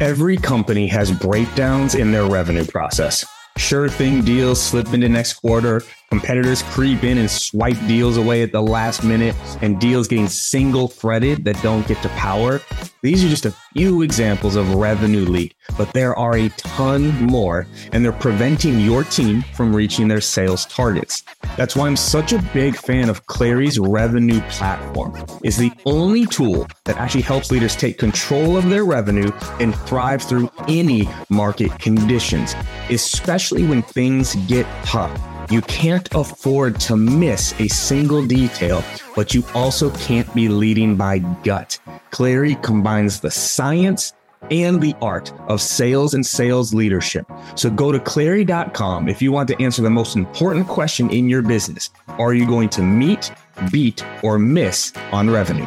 Every company has breakdowns in their revenue process. Sure thing deals slip into next quarter, competitors creep in and swipe deals away at the last minute, and deals getting single threaded that don't get to power. These are just a few examples of revenue leak, but there are a ton more, and they're preventing your team from reaching their sales targets. That's why I'm such a big fan of Clari's revenue platform. It's the only tool that actually helps leaders take control of their revenue and thrive through any market conditions, especially when things get tough. You can't afford to miss a single detail, but you also can't be leading by gut. Clary combines the science and the art of sales and sales leadership. So go to clari.com if you want to answer the most important question in your business. Are you going to meet, beat, or miss on revenue?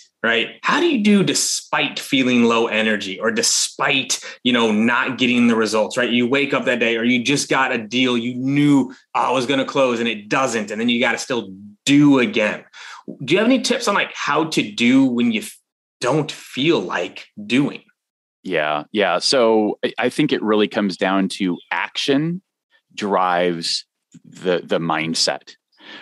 right? How do you do despite feeling low energy or despite you know not getting the results right? You wake up that day or you just got a deal you knew oh, i was going to close and it doesn't and then you got to still do again. Do you have any tips on like how to do when you don't feel like doing? Yeah yeah so i think it really comes down to action drives the the mindset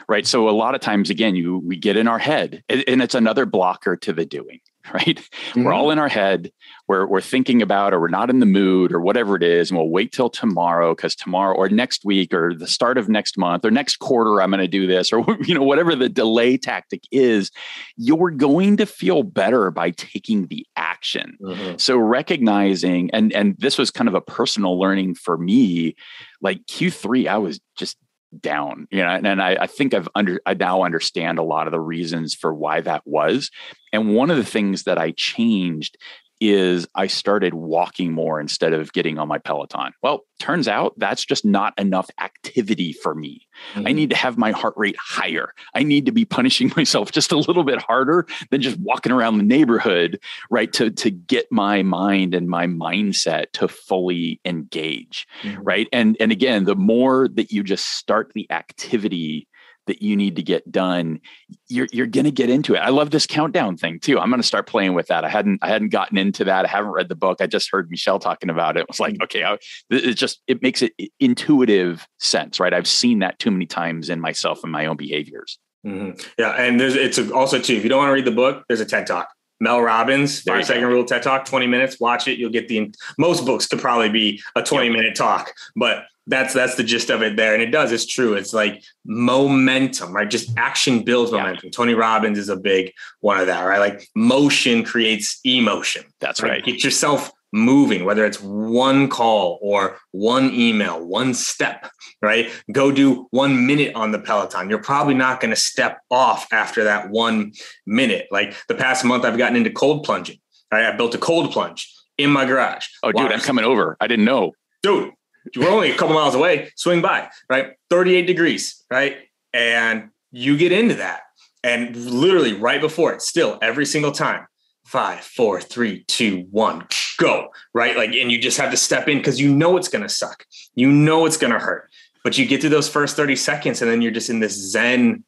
right so a lot of times again you we get in our head and it's another blocker to the doing right mm-hmm. we're all in our head we're, we're thinking about or we're not in the mood or whatever it is and we'll wait till tomorrow because tomorrow or next week or the start of next month or next quarter i'm going to do this or you know whatever the delay tactic is you're going to feel better by taking the action mm-hmm. so recognizing and and this was kind of a personal learning for me like q3 i was just down you know and I, I think i've under i now understand a lot of the reasons for why that was. And one of the things that i changed is I started walking more instead of getting on my Peloton. Well, turns out that's just not enough activity for me. Mm-hmm. I need to have my heart rate higher. I need to be punishing myself just a little bit harder than just walking around the neighborhood, right? To, to get my mind and my mindset to fully engage, mm-hmm. right? And, and again, the more that you just start the activity that you need to get done you're you're going to get into it. I love this countdown thing too. I'm going to start playing with that. I hadn't i hadn't gotten into that. I haven't read the book. I just heard michelle talking about it, it was like mm. okay I, it just it makes it intuitive sense right? I've seen that too many times in myself and my own behaviors. Mm-hmm. yeah and there's it's also too if you don't want to read the book there's a ted talk. Mel Robbins, five second rule TED Talk, 20 minutes, watch it. You'll get the most books could probably be a 20 minute talk, but that's that's the gist of it there. And it does it's true. It's like momentum right? Just action builds momentum. Yeah. tony robbins is a big one of that right? Like motion creates emotion. That's right, right. get yourself moving whether it's one call or one email one step right? Go do one minute on the peloton. You're probably not going to step off after that one minute. Like the past month i've gotten into cold plunging. Right i built a cold plunge in my garage. Oh dude i'm coming over. I didn't know. Dude we're only a couple miles away, swing by, right? 38 degrees, right? And you get into that. And literally right before it, still every single time, five, four, three, two, one, go, right? Like, and you just have to step in because you know it's going to suck. You know it's going to hurt. But you get through those first 30 seconds and then you're just in this Zen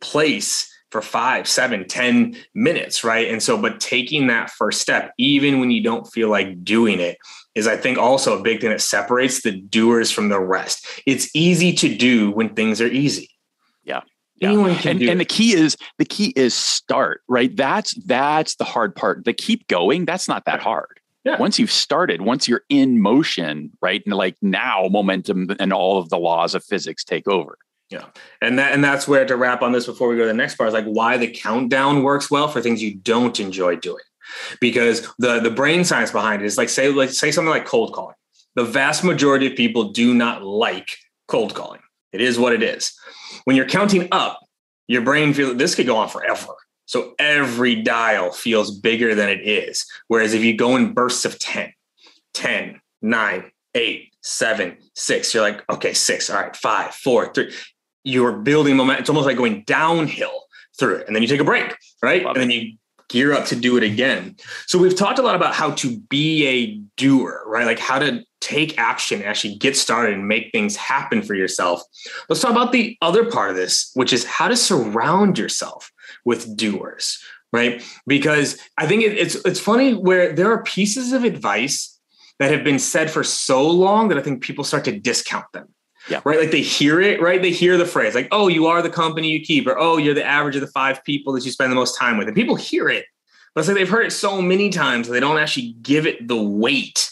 place for five, seven, ten minutes, right? And so, but taking that first step, even when you don't feel like doing it, is I think also a big thing that separates the doers from the rest. It's easy to do when things are easy. Yeah. Yeah. and, and the key is the key is start, right? That's that's the hard part. The keep going, that's not that hard. Yeah. Once you've started, once you're in motion, right? And like now momentum and all of the laws of physics take over. Yeah. And that and that's where to wrap on this before we go to the next part is like why the countdown works well for things you don't enjoy doing. Because the the brain science behind it is like say like say something like cold calling. The vast majority of people do not like cold calling. It is what it is. When you're counting up, your brain feels this could go on forever. So every dial feels bigger than it is. Whereas if you go in bursts of 10, 10, 9, 8, 7, 6, you're like, okay, six, all right, five, four, three. You're building momentum. It's almost like going downhill through it. And then you take a break, right? Love and then you gear up to do it again. So we've talked a lot about how to be a doer, right? Like how to take action and actually get started and make things happen for yourself. Let's talk about the other part of this, which is how to surround yourself with doers, right? Because I think it, it's it's funny where there are pieces of advice that have been said for so long that I think people start to discount them. Yeah. Right. Like they hear it, right? They hear the phrase like, oh, you are the company you keep, or oh, you're the average of the five people that you spend the most time with. And people hear it. But it's like they've heard it so many times that they don't actually give it the weight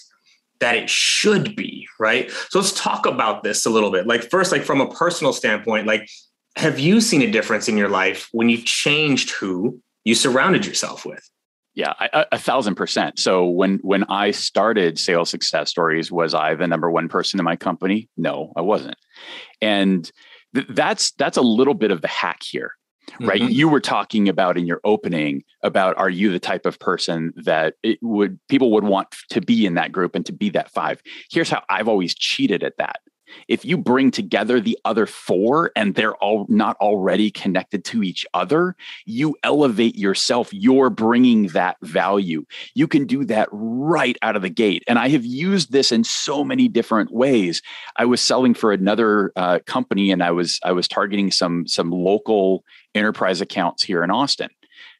that it should be. Right. So let's talk about this a little bit. Like, first, like from a personal standpoint, like, have you seen a difference in your life when you've changed who you surrounded yourself with? Yeah, a, a, thousand percent. So when when I started Sales Success Stories, was I the number one person in my company? No, I wasn't. And th- that's that's a little bit of the hack here, right? Mm-hmm. You were talking about in your opening about are you the type of person that it would people would want to be in that group and to be that five? Here's how I've always cheated at that if you bring together the other four and they're all not already connected to each other, you elevate yourself. You're bringing that value. You can do that right out of the gate. And I have used this in so many different ways. I was selling for another uh, company, and I was I was targeting some some local enterprise accounts here in Austin.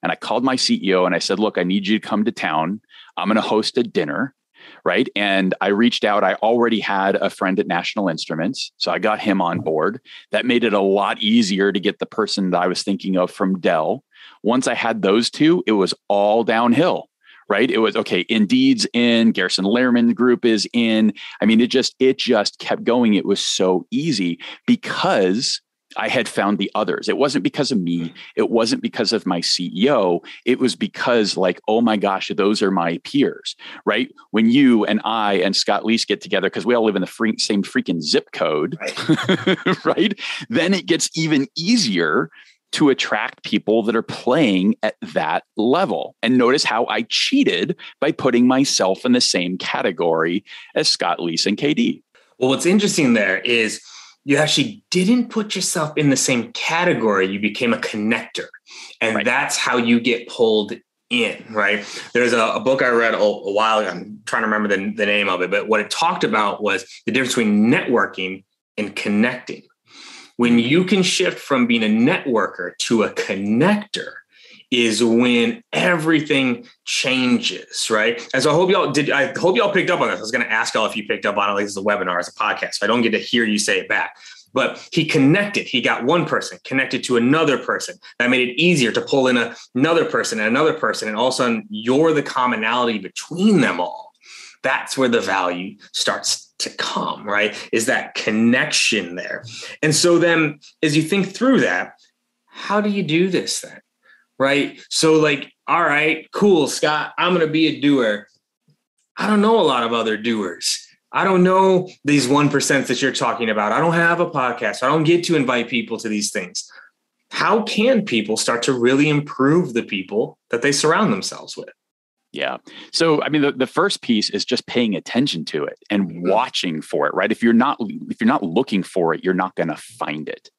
And I called my CEO and I said, "Look, I need you to come to town. I'm going to host a dinner." Right? And I reached out. I already had a friend at National Instruments, so I got him on board. That made it a lot easier to get the person that I was thinking of from Dell. Once I had those two, it was all downhill right it was okay indeed's in Gerson Lehrman Group is in i mean it just it just kept going it was so easy because I had found the others. It wasn't because of me. Mm. It wasn't because of my CEO. It was because, like, oh my gosh, those are my peers, right? When you and I and Scott Leese get together, because we all live in the free, same freaking zip code, right. right? Then it gets even easier to attract people that are playing at that level. And notice how I cheated by putting myself in the same category as Scott Leese and KD. Well, what's interesting there is you actually didn't put yourself in the same category. You became a connector. And right. that's how you get pulled in, right? There's a, a book I read a, a, while ago. I'm trying to remember the, the name of it, but what it talked about was the difference between networking and connecting. When hmm. you can shift from being a networker to a connector, is when everything changes, right? And so I hope y'all did. I hope y'all picked up on this. I was going to ask y'all if you picked up on it. Like this is a webinar, it's a podcast. So I don't get to hear you say it back. But he connected. He got one person connected to another person. That made it easier to pull in a, another person and another person. And all of a sudden, you're the commonality between them all. That's where the value starts to come, right? Is that connection there. And so then, as you think through that, how do you do this then? Right? So, like, all right, cool, Scott, I'm going to be a doer. I don't know a lot of other doers. I don't know these 1% that you're talking about. I don't have a podcast. I don't get to invite people to these things. How can people start to really improve the people that they surround themselves with? Yeah. So, I mean, the, the first piece is just paying attention to it and mm-hmm. watching for it, right? If you're not if you're not looking for it, you're not going to find it,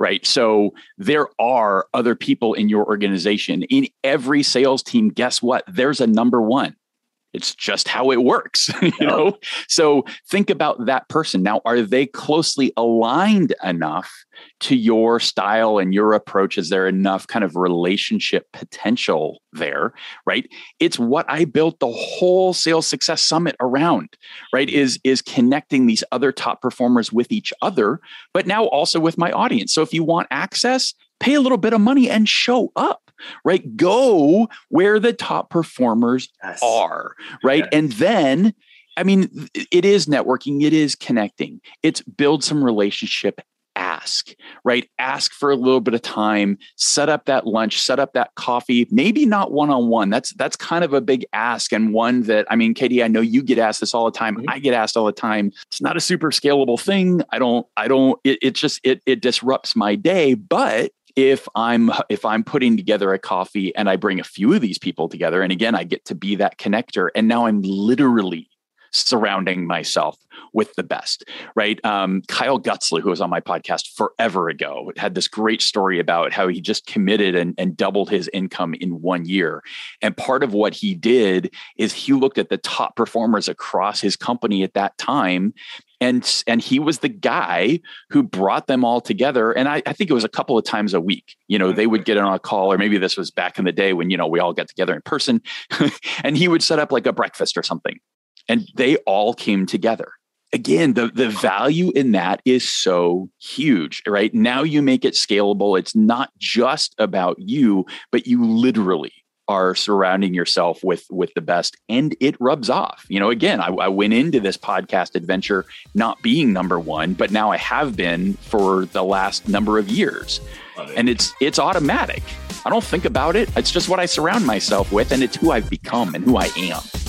right? So, there are other people in your organization. In every sales team, guess what? There's a number one it's just how it works you know? So think about that person. Now are they closely aligned enough to your style and your approach? Is there enough kind of relationship potential there right? It's what i built the whole sales success summit around right? Mm-hmm. Is is connecting these other top performers with each other but now also with my audience. So if you want access pay a little bit of money and show up right? Go where the top performers yes. are, right? Yes. And then I mean, it is networking, it is connecting, it's build some relationship ask, right? Ask for a little bit of time, set up that lunch, set up that coffee, maybe not one-on-one. That's that's kind of a big ask and one that I mean, KD, I know you get asked this all the time. Mm-hmm. I get asked all the time. It's not a super scalable thing. I don't I don't it, it just it it disrupts my day, but if i'm if i'm putting together a coffee and i bring a few of these people together and again i get to be that connector and now i'm literally surrounding myself with the best, right? Um, Kyle Gutzler, who was on my podcast forever ago, had this great story about how he just committed and, and doubled his income in one year. And part of what he did is he looked at the top performers across his company at that time and and he was the guy who brought them all together and I, I, think it was a couple of times a week you know they would mm-hmm. get on a call or maybe this was back in the day when you know we all get together in person and he would set up like a breakfast or something and they all came together. Again the the value in that is so huge right? Now you make it scalable it's not just about you but you literally are surrounding yourself with with the best and it rubs off. You know again I, I went into this podcast adventure not being number one but now i have been for the last number of years. And it's it's automatic. I don't think about it. It's just what i surround myself with and it's who i've become and who i am